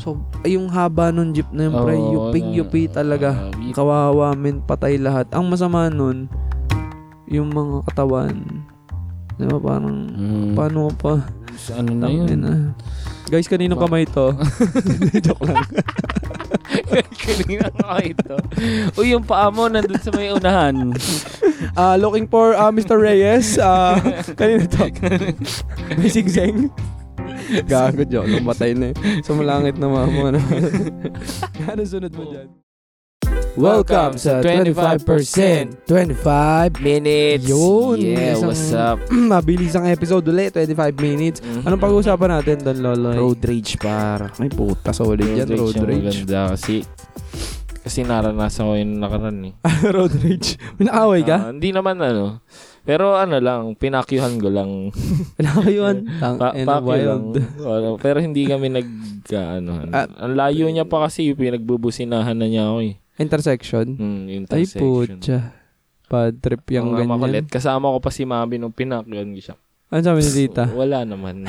So, yung haba nung jeep na yun, pre, Oo, yuping-yupi na- talaga. ah, Kawawa, men, patay lahat. Ang masama nun, yung mga katawan. Di ba, parang, Mm. paano pa? Sa ano na yun? Tangina. Guys, kanino Ba- kamay to? Joke lang. Kanina ka ito. Uy, yung paa mo nandun sa may unahan. Ah, looking for ah, Mr. Reyes. Ah, kanino to? May sigseng. Gago, joke. Lumatay na eh. Sumalangit na mama. Ano, ano sunod mo dyan? Welcome sa 25%. 25 Minutes. Yun, Yeah, isang- what's up? Mabilis ang episode ulit, 25 minutes. Anong pag-uusapan natin doon, Lolo? Road rage, par. Ay, puta, solid yan, road yung rage. Maganda kasi kasi naranasan ko yung nakaraan eh. road rage. May nakaway ka? Ah, hindi naman ano. Pero ano lang, pinakyuhan ko lang. Tang, Pa and pakyo lang. wild. Ano, pero hindi kami nag ano. Ah. ang layo niya pa kasi pinagbubusinahan na niya ako eh. Intersection. Hmm, Ay, intersection. putya. Bad trip yung Mga makulit. ganyan. Kasama ko pa si Mami nung pinakyuhan ko siya. Ano sabi ni Tita? Wala naman.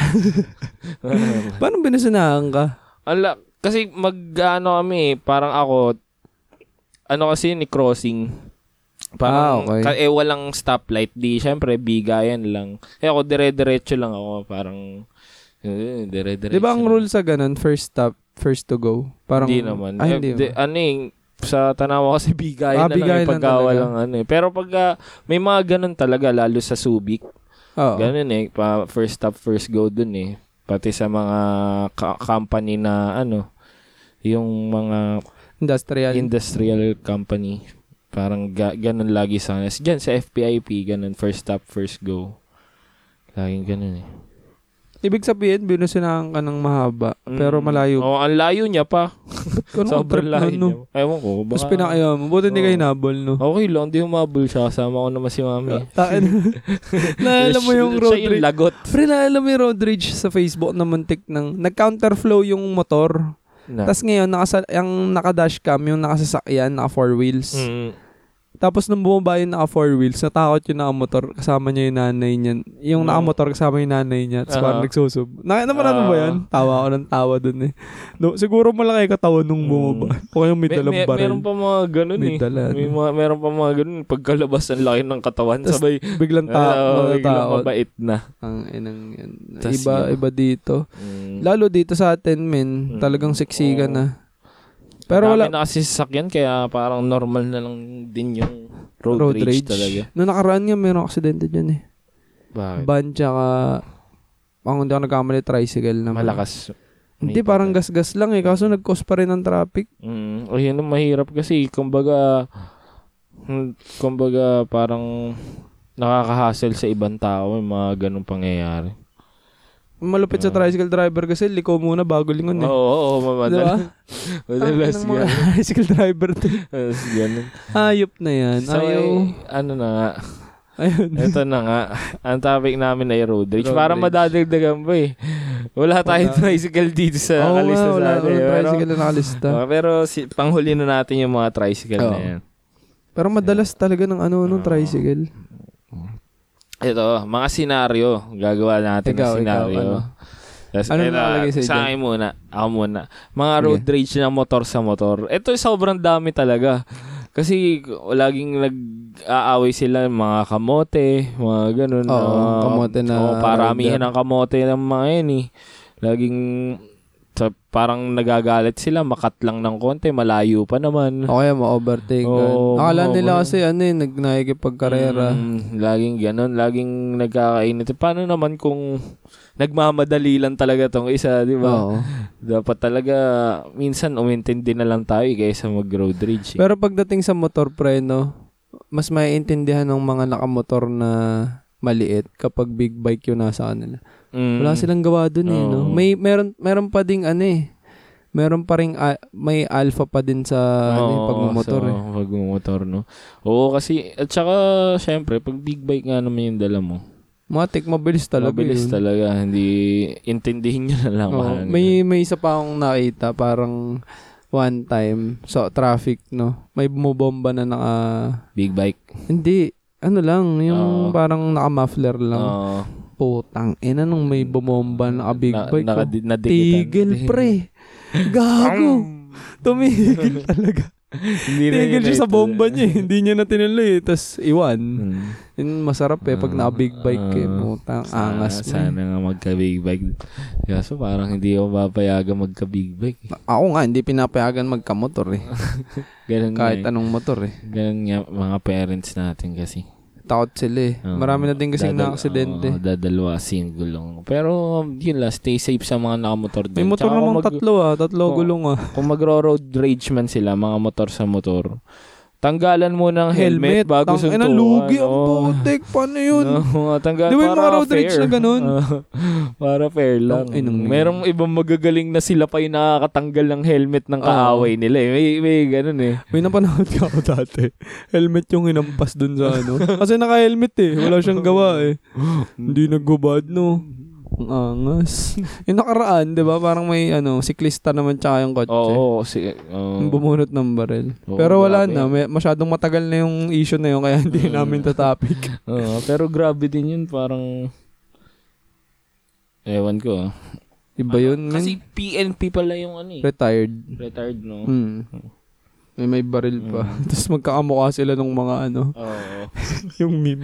Wala naman. Paano binasanahan ka? Ala, kasi mag ano kami, parang ako ano kasi ni crossing. Parang Ah, okay. ka- eh walang stoplight di syempre bigayan lang. Eh ako dire-diretso lang ako parang eh, dire-diretso. Di ba ang lang. rule sa ganun, first stop, first to go? Parang, hindi naman. Ay, Eh, hindi. di- ano eh, sa tanawa kasi bigayan Ah, na lang bigayan yung lang pagka talaga. walang ano eh. Pero pagka may mga ganun talaga lalo sa Subic. Oo. Ganun eh, pa first stop first go dun eh. Pati sa mga ka- company na ano, yung mga Industrial. industrial company. Parang ga- ganun lagi sa kanila. Diyan sa FPIP, ganun, first stop, first go. Laging ganun eh. Ibig sabihin, binasanahan ka ng mahaba, pero Mm. malayo. Oo, ang layo niya pa. Sobrang layo no? niya. Ewan ko. Baka, Tapos pinakayaw mo. Buti hindi Oo. kayo nabol, no? Okay lang, di humabol siya. Kasama ko naman si mami. Tain. Naalala mo yung Siya road yung rage. lagot. Pre, naalala mo yung road rage sa Facebook na muntik ng, nag-counterflow yung motor. Na. Tapos ngayon, nakasa, yung naka-dashcam, yung nakasasakyan, naka four wheels. Mm. Tapos nung bumaba yung naka four wheels, natakot yung nakamotor, kasama niya yung nanay niya. Yung Mm. nakamotor, kasama yung nanay niya. Tapos Aha. parang nagsusub. Nakita mo mo ba yan? Tawa ako ng tawa dun eh. No, siguro malaki katawan nung Mm. bumaba. O kaya may May, dalang may, baril. meron pa mga ganun May eh. dala, May mga, meron pa mga ganun. Pagkalabas ang laki ng katawan, Tas sabay, Biglang ta- ah, biglang mabait na. Ang inang yan. Tas Iba, yun. iba dito. Mm. Lalo dito sa atin, men. Mm. Talagang seksi ka Oo. na. Pero Dami wala, na kasi sasakyan, kaya parang normal na lang din yung road, road rage. rage, talaga. Noong nakaraan nga, mayroong aksidente dyan eh. Bakit? Van tsaka, ang hindi ako nagkamali, tricycle naman. Malakas. Hindi, parang gas-gas lang eh. Kaso nag-cause pa rin ng traffic. Mm, o yun ang mahirap kasi, kumbaga, hmm, kumbaga parang nakaka-hassle sa ibang tao yung mga ganong pangyayari. Malupit sa tricycle driver kasi, liko muna bago lingon Oo, eh. oo, oo, Di ba? mamadalas. Madalas Ang mga tricycle driver to. Madalas ganun. Hayop na yan. So, Ayaw. eh, ano na nga, Ayun. ito na nga, ang topic namin ay road rage. Road Para rage. madadagdagan pa eh. Wala tayong Wala. tricycle dito sa Oo nga, kalista sa wala atin. eh. Pero, tricycle na nakalista. Oh, pero si, panghuli na natin yung mga tricycle na Oo. yan. Pero madalas talaga ng ano, nung Oo. tricycle. Ito, mga senaryo. Gagawa natin Ikaw, ng ikaw, senaryo. ano? Tas, Ano ito, sa'yo sa akin muna. Ako muna. Mga road rage na motor sa motor. Ito sobrang dami talaga. Kasi laging nag-aaway sila mga kamote, mga ganun. Oo, ah, kamote na oo, paramihan ng kamote ng mga yan eh. Laging sa, parang nagagalit sila, makat lang ng konti, malayo pa naman. O kaya ma-overtake. Oo, Akala oo, nila kasi ano eh, nag nakikipagkarera. Mm, laging ganun, laging nagkakainit. Paano naman kung nagmamadali lang talaga tong isa, di ba? Oo. Dapat talaga, minsan umintindi na lang tayo kaysa mag-road rage. eh. Pero pagdating sa motor preno, mas maiintindihan ng mga nakamotor na maliit kapag big bike yung nasa kanila. Mm. Wala silang gawa dun eh, no? May, meron, meron pa ding ano eh, meron pa ring, ah, may alpha pa din sa ano, eh, Oo, pagmumotor sa eh. pagmumotor, no? Oo, kasi, at saka, syempre, pag big bike nga naman yung dala mo, Matik, mabilis talaga mabilis yun. talaga. Hindi, intindihin nyo na lang. Oo, may, may isa pa akong nakita, parang one time, so traffic, no? May bumobomba na naka, Big bike. hindi, ano lang, yung Oo. parang naka-muffler lang. Oo. Putang ina nung may bumomba naka big Na- bike. oh. nadikitan. Tigil, pre. Gago. Tumigil talaga. Hindi na yun siya sa bomba niya eh. Hindi niya na tinuloy eh. Tapos iwan. Hmm. Yun masarap eh. Pag na-big bike eh. Ah, Putang Sana, angas mo. sana nga magka-big bike. Kaso parang hindi ako papayagan magka-big bike. eh. Ako nga, hindi pinapayagan magkamotor eh. Ganun Kahit nga, eh. anong motor eh. Ganun nga mga parents natin kasi. Takot sila eh. Marami na din kasing Dadal- na-aksidente. oo, dadalwa kasing gulong. Pero yun lang, stay safe sa mga nakamotor May dyan. motor Tsaka namang mag- tatlo ah. Tatlo kung- gulong ah. Kung magro-road rage man sila, mga motor sa motor, tanggalan mo ng helmet, bago Tang- suntukan. Ina, lugi ang Oo. Putik. Paano yun? No, tanggal, Di ba yung mga road fair. rage na ganun? Para fair lang. Ang inang- Merong ibang magagaling na sila pa yung nakakatanggal ng helmet ng kaaway nila eh. May, may ganun eh. May napanood ka ako dati. Helmet yung hinampas dun sa ano. Kasi naka-helmet eh. Wala siyang gawa eh. Hindi nagbubad no. Ang angas. yung nakaraan, di ba? Parang may ano, siklista naman tsaka yung kotse. Oo, si, oo. Yung bumunot ng barel. Oo, Pero wala grabe. na. May, masyadong matagal na yung issue na yun kaya hindi Mm. namin to topic. Oo, pero grabe din yun, parang... Ewan ko. ah. Iba yun. Kasi man. PNP pala yung ano eh. Retired. Retired, no? Hmm. May may baril pa. Tapos magkakamukha sila nung mga ano. Oo. yung meme.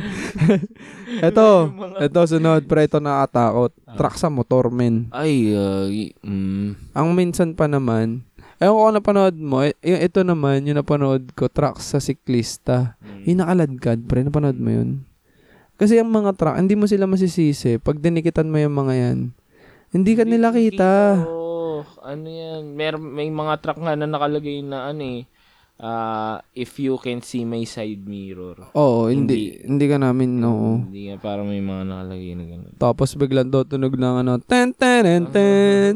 eto. Eto, sunod. Pre, ito nakatakot. Truck sa motor, men. Ay, uh, y- mm, Ang minsan pa naman, ewan ko kung napanood mo, eh, yung ito naman, yung napanood ko, truck sa siklista. mm. Yung nakaladkad, pre, napanood mo yun? Kasi yung mga truck, hindi mo sila masisisi. Pag dinikitan mo yung mga yan, hindi ka nila kita. Oo, ano yan. Mer may mga truck nga na nakalagay na ano eh. Ah, if you can see my side mirror. Oo, hindi, hindi ka namin, oo. Hindi nga parang may mga nakalagay na gano'n. Tapos biglang daw tunog ng ano, ten, ten, ten, ten.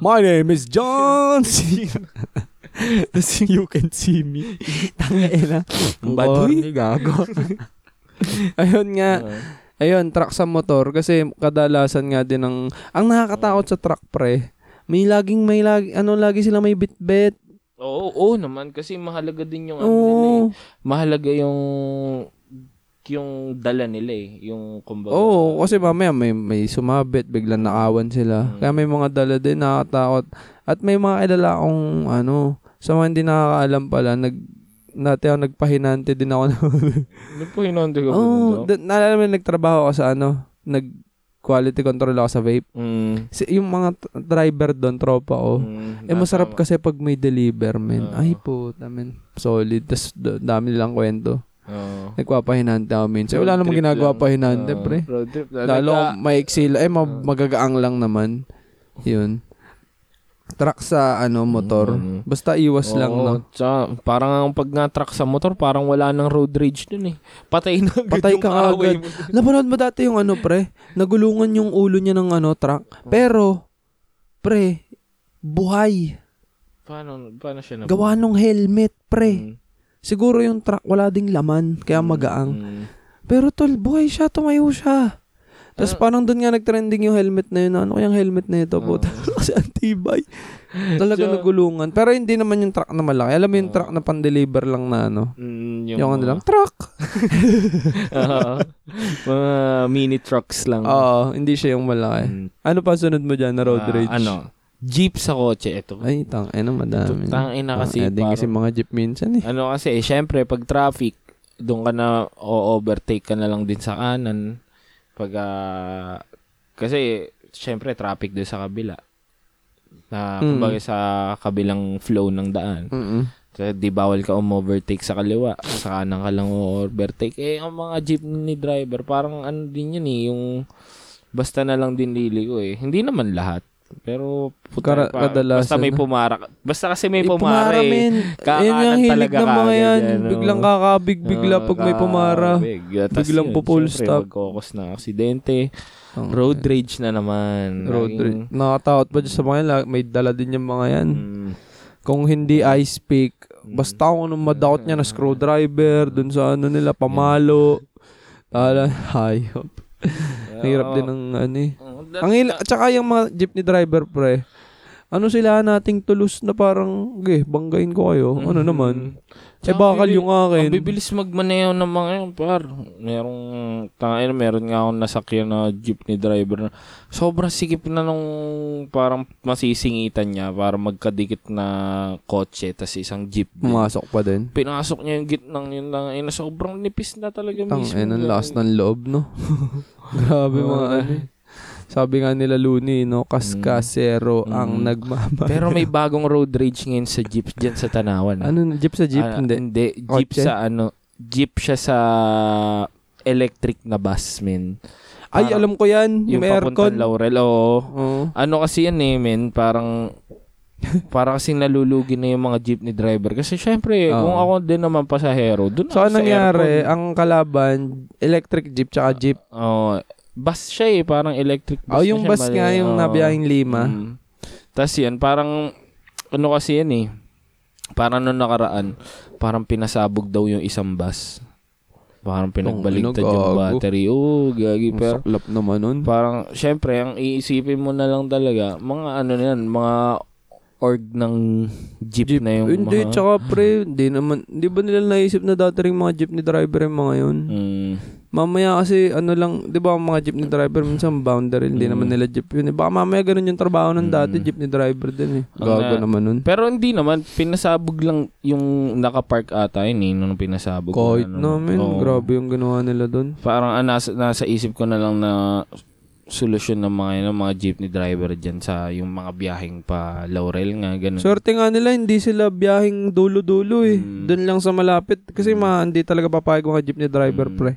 My name is John C. Tapos you can see me. Tangina. Ang Baduy. gago. Ayun nga. Oo. Ayun, truck sa motor. Kasi kadalasan nga din ng... Ang nakakatakot sa truck, pre. May laging, may lagi, ano, lagi sila may bit-bit. Oo, oo naman kasi mahalaga din yung ano nila eh. Mahalaga yung yung dala nila eh, yung kumbaga. Oo, kasi mamaya may, may sumabit, biglang nakawan sila. Mm. Kaya may mga dala din, nakakatakot. At may mga kilala akong, ano, sa mga hindi nakakaalam pala, nag, dati ako nagpahinante din ako. Po hinonde ko Oo, oh, oh, naalala mo, nagtrabaho ako sa ano, nag quality control ako sa vape. mm, Si, yung mga driver doon, tropa ko. mm, Eh, masarap nasama. kasi pag may deliver, men. Oo. Ay, puta, men. Solid. Tapos, dami nilang kwento. Oo. Nagpapahinante ako minsan. Wala namang ginagawa lang. pa hinante, Oo, pre. Road trip. Lalo, Nagka- maiksi. Eh, ma- magagaang lang naman. Yun. Truck sa, ano, motor. Mm. Basta iwas lang, Oo, no? tsaka parang ang pag nga truck sa motor, parang wala nang road rage dun eh. Patay na agad Patay yung ka kaaway agad. mo. Napanood mo dati yung ano, pre? Nagulungan yung ulo niya ng, ano, truck. Pero, pre, buhay. Paano, paano siya na? Gawa nung helmet, pre. Mm. Siguro yung truck wala ding laman, kaya magaang. Mm. Pero tol, buhay siya, tumayo siya. Tapos Ah. parang doon nga nagtrending yung helmet na yun. Ano kayang helmet na ito? Ah. Puta, kasi antibay. Talaga So- nagulungan. Pero hindi naman yung truck na malaki. Alam mo yung Ah. truck na pan-deliver lang na ano? Mm, Yung, ano mga- lang, truck! Oo. mga mini trucks lang. Oo, hindi siya yung malaki. Mm. Ano pa sunod mo dyan na road Ah, rage? ano? Jeep sa kotse. Ito. Ay, tang, no, madami. Tangin na kasi. Ah, eh, din kasi mga jeep minsan eh. ano kasi, eh, syempre, pag traffic, doon ka na, o-overtake ka na lang din sa kanan. Pag, ah, kasi, syempre, traffic doon sa kabila. Na, Mm. kumbaga sa kabilang flow ng daan. Mm-mm. So, di bawal ka um-overtake sa kaliwa. Sa kanan ka lang overtake. Eh, ang mga jeepney driver, parang ano din yun eh, yung basta na lang din liligo eh. Hindi naman lahat. Pero, puta, Kara- pa- kadalasan basta may na. pumara. ka- Basta kasi may pumara, eh. Kakanan Yan yung hilig ng mga yan. yan, oh. Biglang kakabig, bigla Oo, pag may pumara. Biglang yun, po full stop. Magkokos na aksidente. Tang- Road rage na naman. Road Laging- rage. Nakatakot pa dyan sa mga yan. May dala din yung mga yan. Mm. Kung hindi ice pick, basta kung anong madakot niya na screwdriver, dun sa ano nila, pamalo. Tala, hayop. Hirap din ng ano eh. Ang hila, at saka yung mga jeepney driver pre, ano sila nating tulus na parang, okay, banggain ko kayo. Ano Mhm. naman? Eh Tsaka bakal yung akin. Ang bibilis magmaneho ng mga yun, par. Merong, tangin, meron nga akong nasakyan na jeepney driver na sobrang sikip na nung parang masisingitan niya para magkadikit na kotse tas isang jeep din. Pumasok pa din. Pinasok niya yung gitnang yun lang. Ayun, sobrang nipis na talaga Tang, mismo. eh, ang lakas ng loob, no? Grabe mga eh. ano. Sabi nga nila Looney, no? Kaskasero Mm. ang Mm. nagmamahal. Pero may bagong road rage ngayon sa jeep dyan sa Tanawan. ano, jeep sa jeep? Ah, hindi. Hindi. Jeep Kotse? sa ano, jeep siya sa electric na bus, men. Ay, Parang- alam ko yan. Yung, Yung aircon. Laurel, oo. Oo. Ano kasi yan eh, men, parang parang kasing nalulugi na yung mga jeepney driver. Kasi syempre, Oo. kung ako din naman pasahero, dun So, ako sa nangyari? aircon. Ang kalaban, electric jeep tsaka jeep. Oo. Bus siya eh, parang electric bus. Oh, yung bus nga, yung oo. nabiyahing lima. Mm. Tapos yan, parang, ano kasi yan eh, parang nung nakaraan, parang pinasabog daw yung isang bus. Parang pinagbaligtad ano, yung battery. Oo, gagi. Ang Pero saklap naman nun. parang, syempre, ang iisipin mo na lang talaga, mga ano na yan, mga org ng jeep, na yung Hindi, mga... tsaka pre, hindi naman, hindi ba nila naisip na dati rin mga jeepney driver yung mga yun? Mm, Mamaya kasi ano lang, 'di ba mga jeepney driver minsan boundary, hindi Mm. naman nila jeep yun. eh. Baka mamaya ganun yung trabaho ng Mm. dati, jeepney driver din eh. Gago na- naman nun. pero hindi naman, pinasabog lang yung nakapark ata yun eh, nung pinasabog. Kahit ano. namin, Oo. grabe yung ginawa nila doon. Parang ah, nasa, nasa isip ko na lang na solusyon ng mga yun, ng mga jeepney driver dyan sa yung mga biyaheng pa Laurel nga, ganun. Swerte nga nila, hindi sila biyaheng dulo-dulo eh. Mm. Doon lang sa malapit. Kasi Mm. ma, hindi talaga papayag mga jeepney driver, Mm. pre.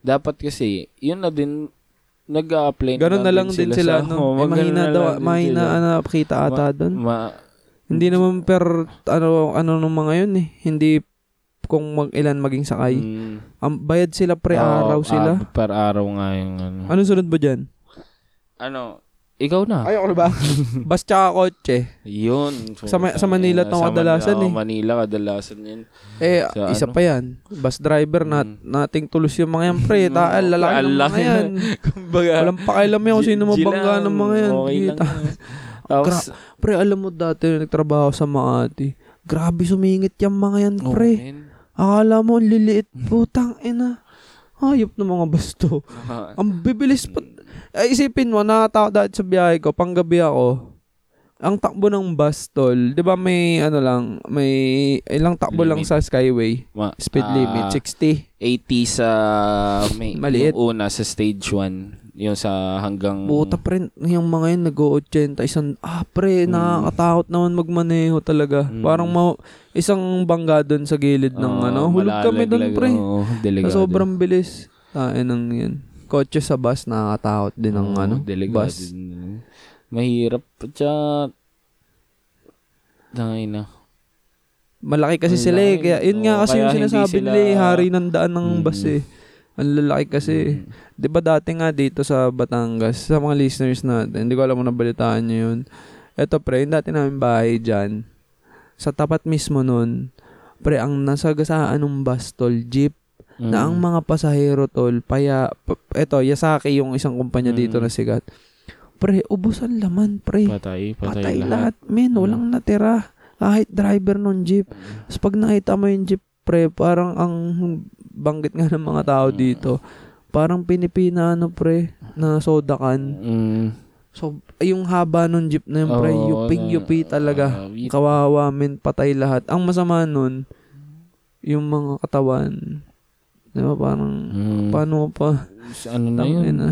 Dapat kasi, yun na din, nag-a-apply Ganun na lang din sila, sa- no? Oo, eh, mahina na daw, mahina sila. ano, kita ata doon. Ma- Hindi naman per, ano, ano nung mga yun eh. Hindi kung mag, ilan maging sakay. Mm. Ang bayad sila pre araw Oo, sila. ah, per araw nga yung ano. Ano sunod ba dyan? Ano, ikaw na. Ayoko na ba? Bus tsaka kotse. Yun. Sa Ma- sa Manila tong Sa kadalasan Manila, eh. oh, Manila kadalasan yun. Eh, Sa isa ano? pa yan. Bus driver, na, Mm. nating tulos yung mga yan, pre. Taal, lalaki ng mga yan. Kumbaga, Walang pakialam yan kung sino mabangga ng mga yan. Okay lang. Tapos, Pre, alam mo dati, nagtrabaho sa Makati. Grabe sumingit yung mga yan, oh, pre. men. Akala mo, liliit. Putang ina. Hayop na mga basto. Ang bibilis pa. Eh, isipin mo, dahil sa biyahe ko, panggabi ako, ang takbo ng bus tol, di ba may ano lang, may ilang takbo lang Limit. sa Skyway. ma- Speed ah, limit, 60. 80 sa may Maliit. yung una sa stage 1 yung sa hanggang Puta pre, yung mga yun nag-80, isang, ah pre, Mm. nakakatakot naman magmaneho talaga. Mm. Parang mau, isang bangga doon sa gilid ng Oo, ano, hulog kami doon pre. delikado. sobrang bilis. Tain ng yan. Kotse sa bus, nakakatakot din ng ano, delikado bus. din. Mahirap siya. Dangay na. Malaki kasi Ang sila eh. Kaya, yun nga Oo, kasi kaya yung hindi sinasabi sila- nila eh, hari ng daan ng Mm. bus eh. Ang lalaki kasi. Mm. Di ba dati nga dito sa Batangas, sa mga listeners natin, hindi ko alam kung nabalitaan nyo yun. Eto pre, yung dati namin bahay dyan, sa tapat mismo nun, pre, ang nasagasaan ng bus tol, jeep, na ang Mm. mga pasahero tol, paya, pa- eto, Yasaki yung isang kumpanya dito Mm. na sigat. Pre, ubos ang laman, pre. patay, patay, Patay lahat, lahat. men. Walang natira. Kahit driver ng jeep. Tapos pag nakita mo yung jeep, pre, parang ang banggit nga ng mga tao Mm. dito, parang pinipina, ano, pre, na soda can. Mm. So, yung haba ng jeep na yun, pre, Oo, yuping-yupi talaga. yun. Kawawa, men, patay lahat. Ang masama nun, yung mga katawan. Di ba, parang, Mm. paano pa? ano na yun? Tangina.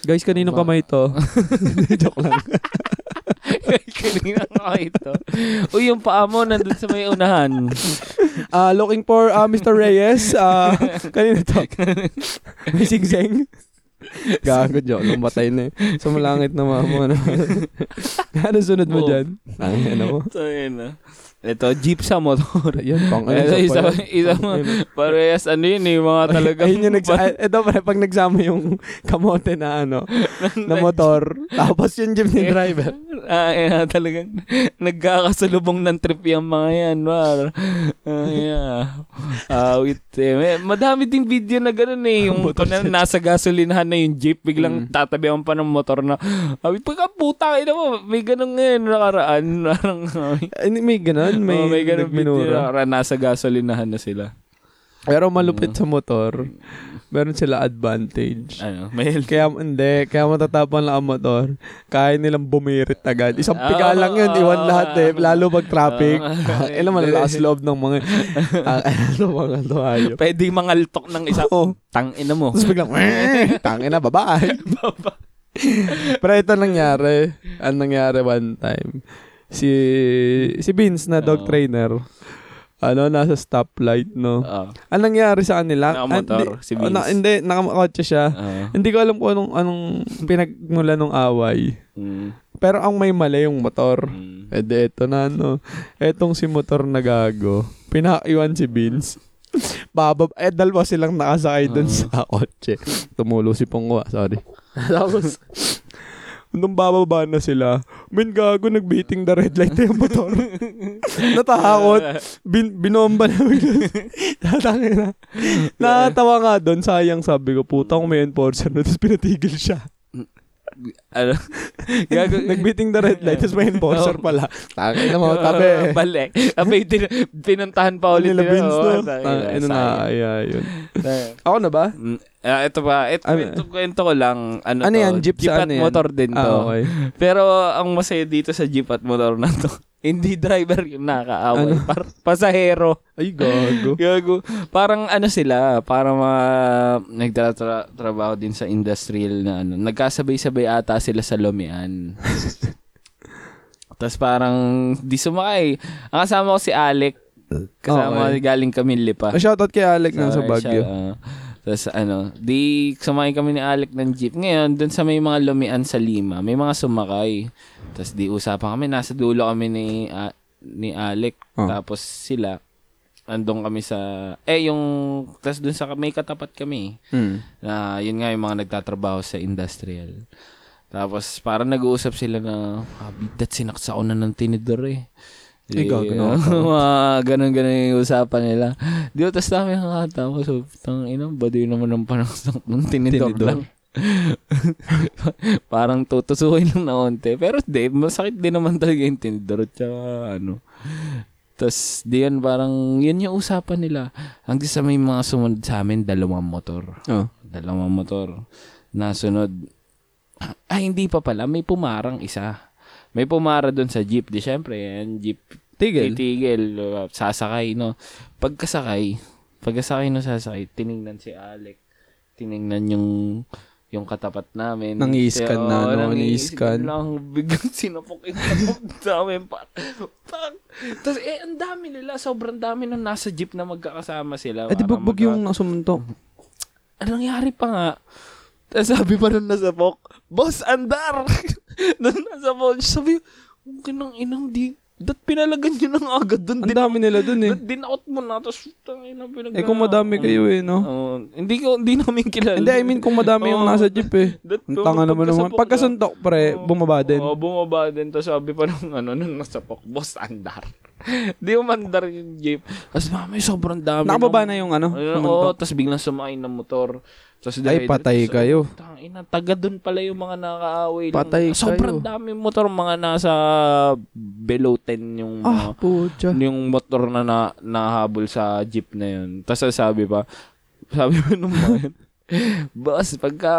Guys, kanino Ba- kamay to? Joke lang. Kanina nga ito. Uy, yung paa mo nandun sa may unahan. Ah, looking for uh, Mr. Reyes. Ah, kanino to? May singseng? Gago, joke. Lumatay na eh. Sumalangit na mama mo. Ano sunod mo Oo. dyan? Ang ano mo? Tayo na. Ito, jeep sa motor. Ayun, pang ano Ito, isa, pa isa mo, parehas ano yun eh, mga talaga. Ayun yung nagsa- ay, ito pre, pag nagsama yung kamote na ano, na motor, tapos yung jeepney driver. ah, yeah, talagang nagkakasalubong ng trip yung mga yan. War. Ah, yeah. Awit eh. May, madami ding video na gano'n eh. Yung na, nasa gasolinahan na yung jeep, biglang Mm. tatabihan pa ng motor na, awit, pagka puta, ina mo, may gano'n ngayon nakaraan. May ganun, may, may, oh, may gano'n video nasa gasolinahan na sila. Pero malupit sa motor, meron sila advantage. Ano, may Kaya hindi, kaya matatapang lang ang motor. Kaya nilang bumirit agad. Isang piga Ah, lang yun, iwan ah, lahat eh. Lalo pag traffic. Ah, Ilan man lakas loob ng mga ah, ano mga to hayop. Pwede mangaltok ng isa. Oo. Tang ina mo. Tapos biglang, eh, tangin na, babae. Pero ito nangyari. Ang nangyari one time. Si si Vince na dog Oo. trainer, ano, nasa stoplight, no? Oo. Ang nangyari sa kanila, Nakamotor, ah, si oh, Vince. na, hindi, nakamakotse siya. Oo. Hindi ko alam kung anong, anong pinagmula ng away. Mm, Pero ang may mali yung motor. mm. E de, eto na no. Etong si motor na gago. Pinakiwan si Vince. Babab, eh dalawa silang nakasakay dun Oo. sa kotse. Tumulo si Pongwa, sorry. Tapos, nung bababa na sila, min gago, nagbeating the red light na yung motor. Natakot. Bin, binomba na. Tatangin na. Nakatawa nga doon, sayang sabi ko, puta kung may enforcer na, tapos pinatigil siya. ano? Gago. Nagbeating the red light, tapos may enforcer pala. Tangin na mga tabi. Balik. Abay, tin- pinuntahan pa ulit Nila Vince, no? Tangin na sayang. nakakaya yun. Sayang. Ako na ba? Mm, ah, ito ba? Ito, Ano? ito kwento ko lang. Ano, Ano to? yan? Jeep sa at ano yan? motor din to. Ah, okay. Pero ang masaya dito sa jeep at motor na to, hindi driver yung nakaaway. Ano? Par- pasahero. Ay, gago. Gago. Parang ano sila, parang mga nagtatrabaho din sa industrial na ano. Nagkasabay-sabay ata sila sa Lumian. Tapos parang di sumakay. Ang kasama ko si Alec. Kasama Okay. galing kami lipa. Shoutout kay Alec na sa Baguio. Tapos ano, di sumakay kami ni Alec ng jeep. Ngayon, dun sa may mga lumian sa Lima, may mga sumakay. Tapos di usapan kami, nasa dulo kami ni ah, ni Alec. Oh. Tapos sila, andong kami sa, eh yung, tapos dun sa, may katapat kami. Hmm. Na yun nga yung mga nagtatrabaho sa industrial. Tapos parang nag-uusap sila na, ah, bidat sinaksa ko na ng tinidor eh. Gago na mga ganun-ganun yung usapan nila. Di ba, tapos namin nakakatawa. So, tang ina, baduy naman ng panaksak ng tinidor, Tinidor. lang. Parang tutusukin lang na onte. Pero di, masakit din naman talaga yung tinidor. Tsaka ano. Tapos, di yan parang, yun yung usapan nila. Hanggang sa may mga sumunod sa amin, dalawang motor. Oh. Dalawang motor. Nasunod. Ay, hindi pa pala. May pumarang isa. May pumara doon sa jeep. Di syempre, yan, jeep. Tigil. Titigil. Sasakay, no? Pagkasakay, pagkasakay no sasakay, tiningnan si Alec. Tiningnan yung yung katapat namin. Nang-i-scan Kaya, na, oo, no? nang-i-scan Ni-scan. lang. Biglang sinapok yung katapat namin. Pa, pa, Tapos, eh, ang dami nila. Sobrang dami nung nasa jeep na magkakasama sila. Eh, di bugbog magka- yung sumuntok. Anong nangyari pa nga? Tapos sabi pa nung nasa pok, Boss, andar! nung nasa pok, sabi, okay nang inang di, dat pinalagan nyo nang agad doon. Ang dami nila dun eh. Dinaot mo na, tapos tangin na pinag- Eh, kung madami kayo eh, no? Oo. hindi ko, hindi namin kilala. Hindi, I mean, kung madami yung Oo. nasa jeep eh. Dat- Ang tanga naman naman. pagkasapok Pagkasuntok, pre, Oo. bumaba din. Oo, bumaba din. Tapos sabi pa nung ano, nung nasa pok, Boss, andar. Di umandar yung jeep. Tapos mami, sobrang dami. Nakababa na yung ano, Oo, sumuntok. tapos biglang sumakay ng motor. Tapos Ay, patay kayo. Tangina, taga doon pala yung mga nakaaway. Patay Sobrang kayo. dami motor, mga nasa below 10 yung Ah, mga- yung motor na, na nahabol sa jeep na yun. Tapos sabi pa, sabi pa nung mga yun, Boss, pagka,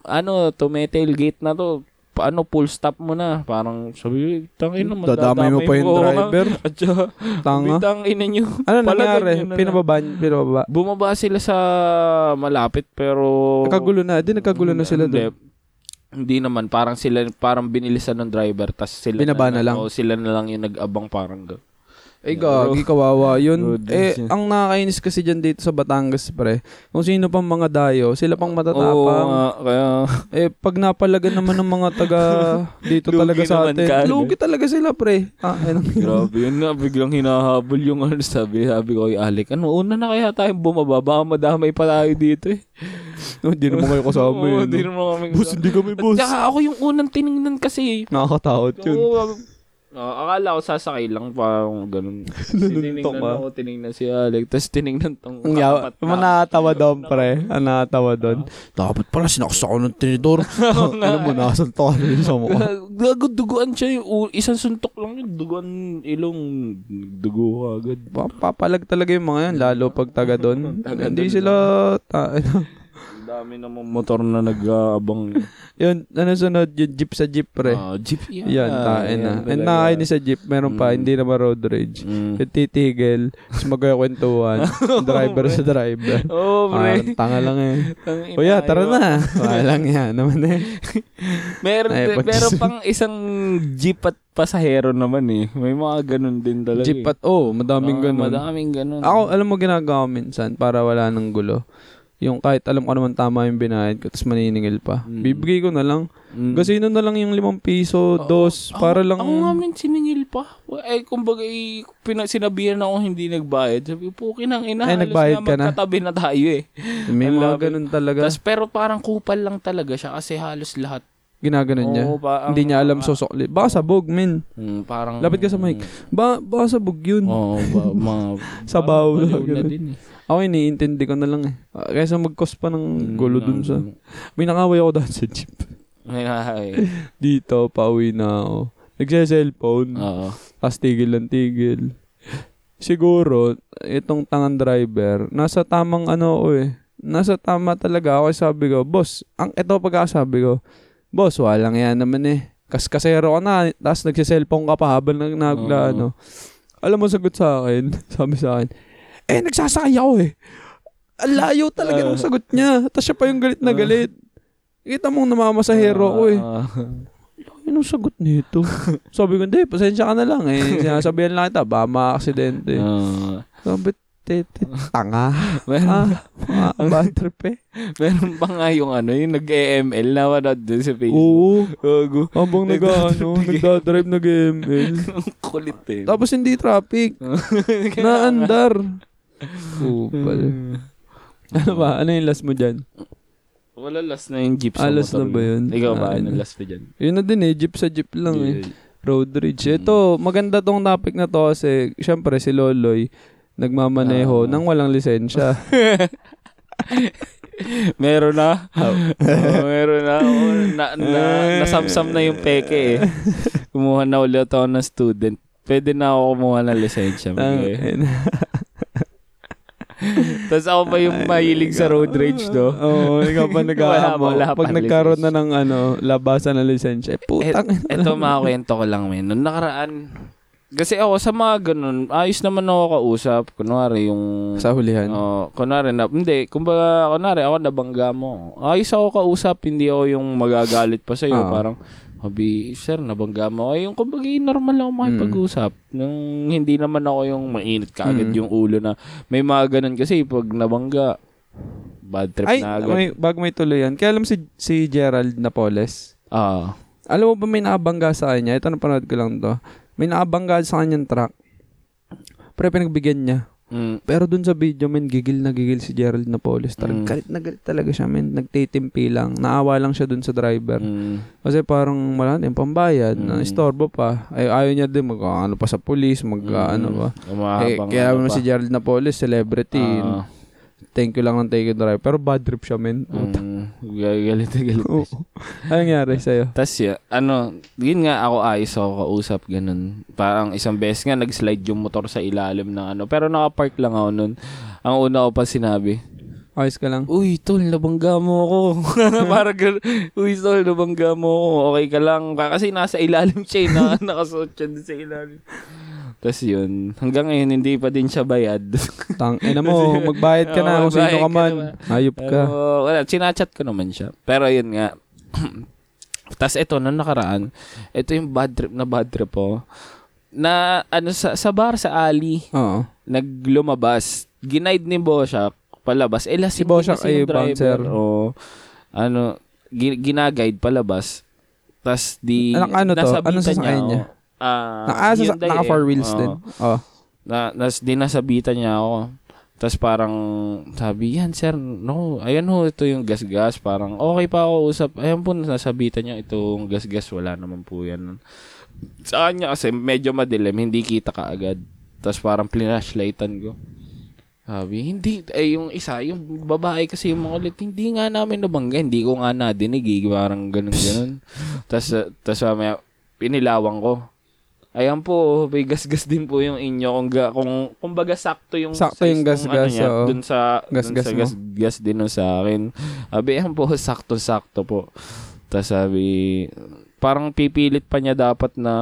ano, tumetailgate na to, paano, full stop mo na. Parang, sabi, tangin na, Dadamay mo pa yung nga. driver. At saka, Tanga. tangin na nyo. Ano nangyari? na Pinababa, pinababa. Bumaba sila sa malapit, pero... Nagkagulo na. Di nagkagulo na sila Hindi. doon. Hindi naman, parang sila, parang binilisan ng driver, tas sila Binaba na lang. O sila na lang yung nag-abang parang Ay, gagi, kawawa yun. Road eh, rage yun. ang nakakainis kasi dyan dito sa Batangas, pre, kung sino pang mga dayo, sila pang Oo, matatapang. nga, kaya... eh, pag napalagan naman ng mga taga dito Lugi talaga sa atin, ka, no? lugi talaga sila, pre. Ah, ayun. Grabe yun nga, biglang hinahabol yung ano, sabi, sabi ko kay Alec, ano, una na kaya tayong bumaba, baka madamay pa tayo dito eh. Hindi naman kayo kasama Oo, yun. Hindi no? naman kami Boss, hindi kami At boss. saka ako yung unang tiningnan kasi. Nakakatakot yun. Oo, Ah, akala ko sasakay lang pa ganun. Nanuntok ka. ako, tiningnan si Alec, tapos tiningnan tong yawa. katapat Ang nakatawa doon, pre. Ang nakatawa doon. Dapat pala sinaksa ko ng tinidor. Alam mo, nakasanto ka na sa mukha. Duguan siya yung isang suntok lang yun. Duguan ilong, dugo agad. Pa- Papalag talaga yung mga yan, lalo pag taga doon. Hindi sila, ta- ano. Dami namang motor na nag-aabang. Yun, ano sunod, yung jeep sa jeep, pre. Ah, jeep yan. Yan, tain na. And nakakainis sa jeep, meron pa, Mm. hindi naman road rage. Mm. Yung titigil, tapos magkakwentuhan. driver sa driver. Oh, Ah, pre. tanga lang eh. Kuya, tara na. Walang yan naman eh. Meron, Ay, meron pang isang jeep at pasahero naman eh. May mga ganun din talaga. Jeep eh. at, oh, madaming Ah, ganun. Madaming ganun. Ako, alam mo ginagawa minsan para wala nang gulo. Yung kahit alam ko naman tama yung binayad ko, tapos maniningil pa. Mm. Bibigay ko na lang. Mm. Kasi na lang yung limang piso, dos, Ako- para lang... Ako nga min siningil pa. Eh, kumbaga, eh, pina, sinabihan ako hindi nagbayad. Sabi, pukin ang ina. Ay, halos nagbayad ka na? Magkatabi na tayo eh. may mga ganun talaga. Tas, pero parang kupal lang talaga siya kasi halos lahat. Ginaganon niya. Oo, pa- ang- Hindi niya alam susokli. Baka sabog, min. Mm, parang... Lapit ka sa mic. Ba, baka sabog yun. Oo, ba, mga... Sabaw. baliw na din eh. Ako, iniintindi ko na lang eh. Ah, Kaysa mag-cause pa ng gulo dun sa... May nakaway ako dahil sa jeep. Ay, ay. Dito, pauwi na ako. Nagsa-cellphone. Oo. Tapos tigil lang tigil. Siguro, itong tangang driver, nasa tamang ano ko eh. Nasa tama talaga ako. Sabi ko, boss, ang ito pagkasabi ko, boss, walang yan naman eh. Kaskasero ka na, tapos nagsiselfone ka pa habang nag, nag Oo. ano. Alam mo, sagot sa akin, sabi sa akin, eh, nagsasakay ako eh. Ang layo talaga ng sagot niya. Tapos siya pa yung galit na galit. Kita mong namamasahero ko eh. Ah. Anong sagot nito? Sabi ko, hindi, pasensya ka na lang eh. Sinasabihan lang kita, baka ma-aksidente. Ah. Sabi, tete, tanga. meron, ah, mga bad trip eh. meron pa nga yung ano, yung nag-EML na wala doon sa Facebook. Oo. Gago. Habang nag, ano, nagdadrive, nag-ML. Ang kulit eh. Tapos hindi traffic. Naandar. Kupal. Ano ba? Ano yung last mo dyan? Wala last na yung jeep Ah, sa last motor na ba yun? Ikaw ba? Ah, Ano last pa dyan? Yun na din eh, jeep sa jeep lang eh. Road rage. Ito, maganda tong topic na to kasi syempre si Loloy nagmamaneho Ah. nang walang lisensya. Meron na. Oo, meron na. Oo, na, na, nasamsam na yung peke eh. Kumuha na ulit ako ng student. Pwede na ako kumuha ng lisensya. Okay. Tapos ako pa yung mahilig sa road rage, no? Oo, ikaw pa nag Wala wala Pag nagkaroon na ng ano, labasan ng lisensya, eh, putang. Ito mga kwento ko lang, men. Noong nakaraan, kasi ako sa mga ganun, ayos naman ako kausap. Kunwari yung... sa hulihan. Oh, kunwari na, hindi, kumbaga, kunwari ako nabangga mo. Ayos ako kausap, hindi ako yung magagalit pa sa'yo. Ah. Parang, Habi, sir, nabangga mo. Ay, yung kumbaga, normal lang ako makipag-usap. Nung hindi naman ako yung mainit ka agad Mm. yung ulo na, may mga ganun kasi pag nabangga, bad trip Ay, na agad. may, bago may tuloy yan. Kaya alam si, si Gerald Napoles. Ah, Alam mo ba may nakabangga sa kanya? Ito napanood ko lang to. May nakabangga sa kanyang truck. Pero pinagbigyan niya. Mm, Pero dun sa video, men, gigil na gigil si Gerald Napoles. Talagang Mm. galit na galit talaga siya, men. Nagtitimpi lang. Naawa lang siya dun sa driver. mm, Kasi parang wala din pambayad, Mm. na istorbo pa. Ay ayaw niya din mag ano pa sa pulis, mag ano ba. Eh, kaya ano pa. si Gerald Napoles, celebrity. Ah, thank you lang ng thank you driver. Pero bad trip siya, men. mm, galit na galit. Oo. Ano nangyari sa'yo? Tapos ya, ano, yun nga ako ayos ako kausap, ganun. Parang isang beses nga nag-slide yung motor sa ilalim ng ano. Pero nakapark lang ako nun. Ang una ko pa sinabi, Ayos ka lang? Uy, tol, nabangga mo ako. Parang Uy, tol, nabangga mo ako. Okay ka lang. Kasi nasa ilalim siya, eh, na, nakasuot siya sa ilalim. Tapos yun, hanggang ngayon hindi pa din siya bayad. Tang, ina mo, magbayad ka na Oo, kung sino ka man. Hayop ka. Pero, wala, sinachat ko naman siya. Pero yun nga. Tapos ito, nung nakaraan, ito yung bad trip na bad trip po. na ano sa, sa bar sa alley, Oo. naglumabas. Ginaid ni Boshak palabas. Eh, lasing Si Boshak ay bouncer. O, ano, gi- ginaguide palabas. Tas di, Anak, ano to? Anong sasakyan ako. niya? Ah, Na, ah, sa, Hyundai naka four eh. wheels Oo. din. Oh. Na, nas, di nasabitan niya ako. Tapos parang sabi, yan sir, no, ayan ho, ito yung gas-gas. Parang okay pa ako usap. Ayan po, nasabitan niya itong gas-gas. Wala naman po yan. Sa kanya kasi medyo madilim, hindi kita kaagad. Tapos parang flashlightan ko. Sabi, hindi, eh yung isa, yung babae kasi yung makulit, hindi nga namin nabangga, hindi ko nga nadinig, eh, parang ganun ganun. Tapos, uh, tapos mamaya, pinilawang ko. Ayan po, may gas-gas din po yung inyo. Kung, ga, kung kumbaga sakto yung Sakto yung nung gas-gas, niya, oo. dun sa Gas-gas mo. gas-gas din nun sa akin. Sabi, ayan po, sakto-sakto po. Tapos sabi, parang pipilit pa niya dapat na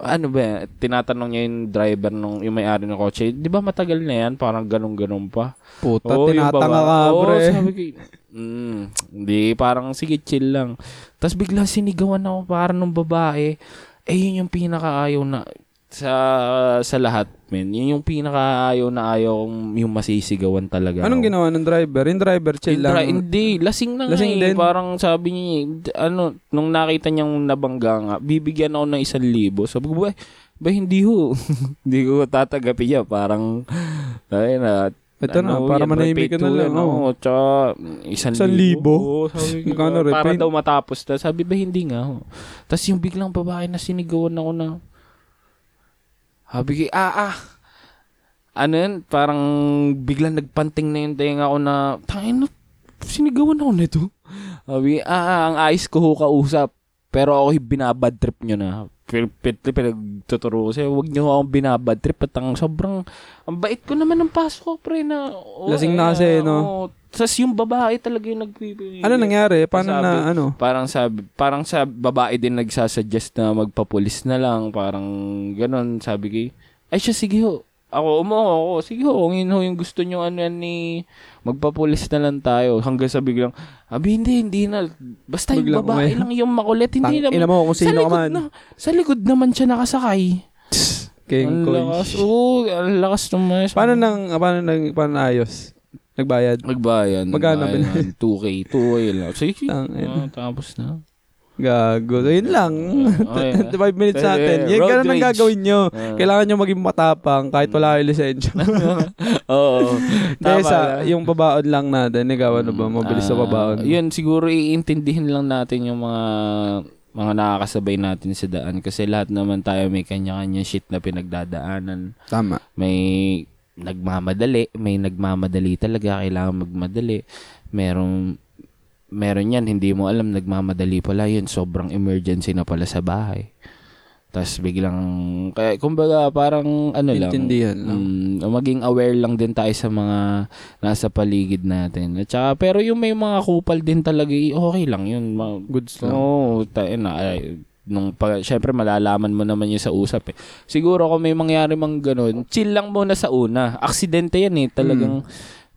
ano ba, tinatanong niya yung driver nung yung may-ari ng kotse, di ba matagal na yan? Parang ganun-ganun pa. Puta, yung tinatanga ka, bre. sabi ko, mm, hindi, parang sige, chill lang. Tapos bigla sinigawan ako parang ng babae. Eh, yun yung pinakaayaw na, sa sa lahat, men. Yun yung pinakaayaw na ayaw kong yung masisigawan talaga. Anong ako. ginawa ng driver? Yung driver, chill Yung lang. Hindi, lasing na Lasing nga eh. din? Parang sabi niya, d- ano, nung nakita niyang nabangga nga, bibigyan ako ng isang libo. Sabi ko, ba, ba hindi ho. hindi ko tatagapin niya. Parang, ay na, Ito na, ano, para yan, manahimik ka na lang. ano, tsaka isang, Isang libo. libo? Sabi Magkano, para daw matapos na. Sabi ba, hindi nga ho. Tapos yung biglang babae na sinigawan ako na, sabi ko, ah, ah, ano yun, parang biglang nagpanting na yung tenga ko na, tangin na, sinigawan ako nito. Sabi, ah, ah, ang ayos ko ho kausap, pero ako yung binabad trip nyo na. Pinagtuturo ko sa'yo, huwag nyo akong binabad trip at ang sobrang, ang bait ko naman ng paso ko, pre, na, oh, Lasing na eh, kasi, no? oh. Tapos yung babae talaga yung nagpipili. Ano nangyari? Paano Sabi- na, ano? Parang sa parang sa babae din nagsasuggest na magpapulis na lang, parang ganun, sabi ko. Ay siya sige ho. Ako umo ako. Sige ho, yun ho yung gusto nyo ano yan ni magpapulis na lang tayo hanggang sa biglang abi hindi hindi na basta yung Biglang babae umay- lang yung makulit hindi Tang, naman mo kung sa sino ka likod man. na sa likod naman siya nakasakay King ang lakas Koy. oo ang lakas naman Paano nang, paano nang, paano naayos? Nagbayad? magbayan Magkano Bayan, 2k 2k lang sige Tang, ina. ah, tapos na Gago. So, yun lang. Okay. 25 minutes Pwede. natin. Yan ganun ang gagawin nyo. Ah. Kailangan nyo maging matapang kahit wala kayong lisensya. Oo. Dahil sa, yung babaon lang natin, ikaw ano ba, mabilis sa Ah, babaon. yun, siguro iintindihin lang natin yung mga mga nakakasabay natin sa daan kasi lahat naman tayo may kanya-kanya shit na pinagdadaanan. Tama. May nagmamadali, may nagmamadali talaga, kailangan magmadali. Merong meron yan, hindi mo alam, nagmamadali pala yun, sobrang emergency na pala sa bahay. Tapos biglang, kaya kumbaga parang ano lang, Intindihan lang. mm, maging aware lang din tayo sa mga nasa paligid natin. At saka, pero yung may mga kupal din talaga, eh, okay lang yun. Ma- Goods lang. Oo, tayo na. Ay, nung pa, syempre malalaman mo naman yun sa usap eh. Siguro kung may mangyari mang ganun, chill lang muna sa una. Aksidente yan eh. Talagang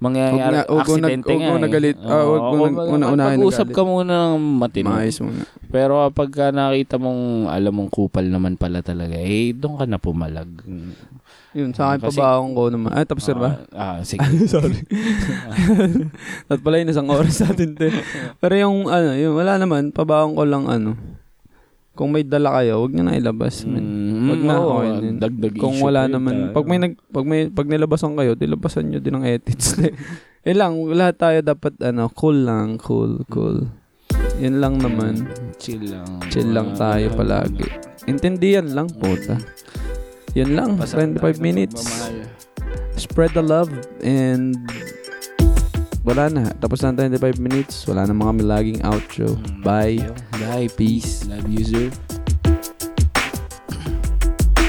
mangyayari. Huwag na- huwag aksidente huwag nga mo eh. nagalit. Ah, huwag mo nag- una-unahin Mag-usap nagalit. ka muna ng matino. Maayos muna. Pero kapag ka nakita mong, alam mong kupal naman pala talaga, eh, doon ka na pumalag. Yun, sa akin Kasi- pabaon ko naman. Ay, tapos na ba? Ah, ah, sige. Sorry. At pala yun, isang oras natin. Te. Pero yung, ano, yung, wala naman, pabaon ko lang, ano, kung may dala kayo, huwag nyo na ilabas. man. Mm, Wag na, oo, okay dagdag Kung wala naman, tayo. pag may, nag, pag may, pag nilabasan kayo, dilabasan nyo din ang edits. Yun lang, lahat tayo dapat, ano, cool lang, cool, cool. Yun lang naman. Chill lang. Chill lang tayo palagi. Intindihan lang, puta. Yun lang, Pasal 25 tayo ng minutes. Spread the love and wala na. Tapos na ang 25 minutes. Wala na mga laging outro. Mm, Bye. Bye. Peace. Love you, sir.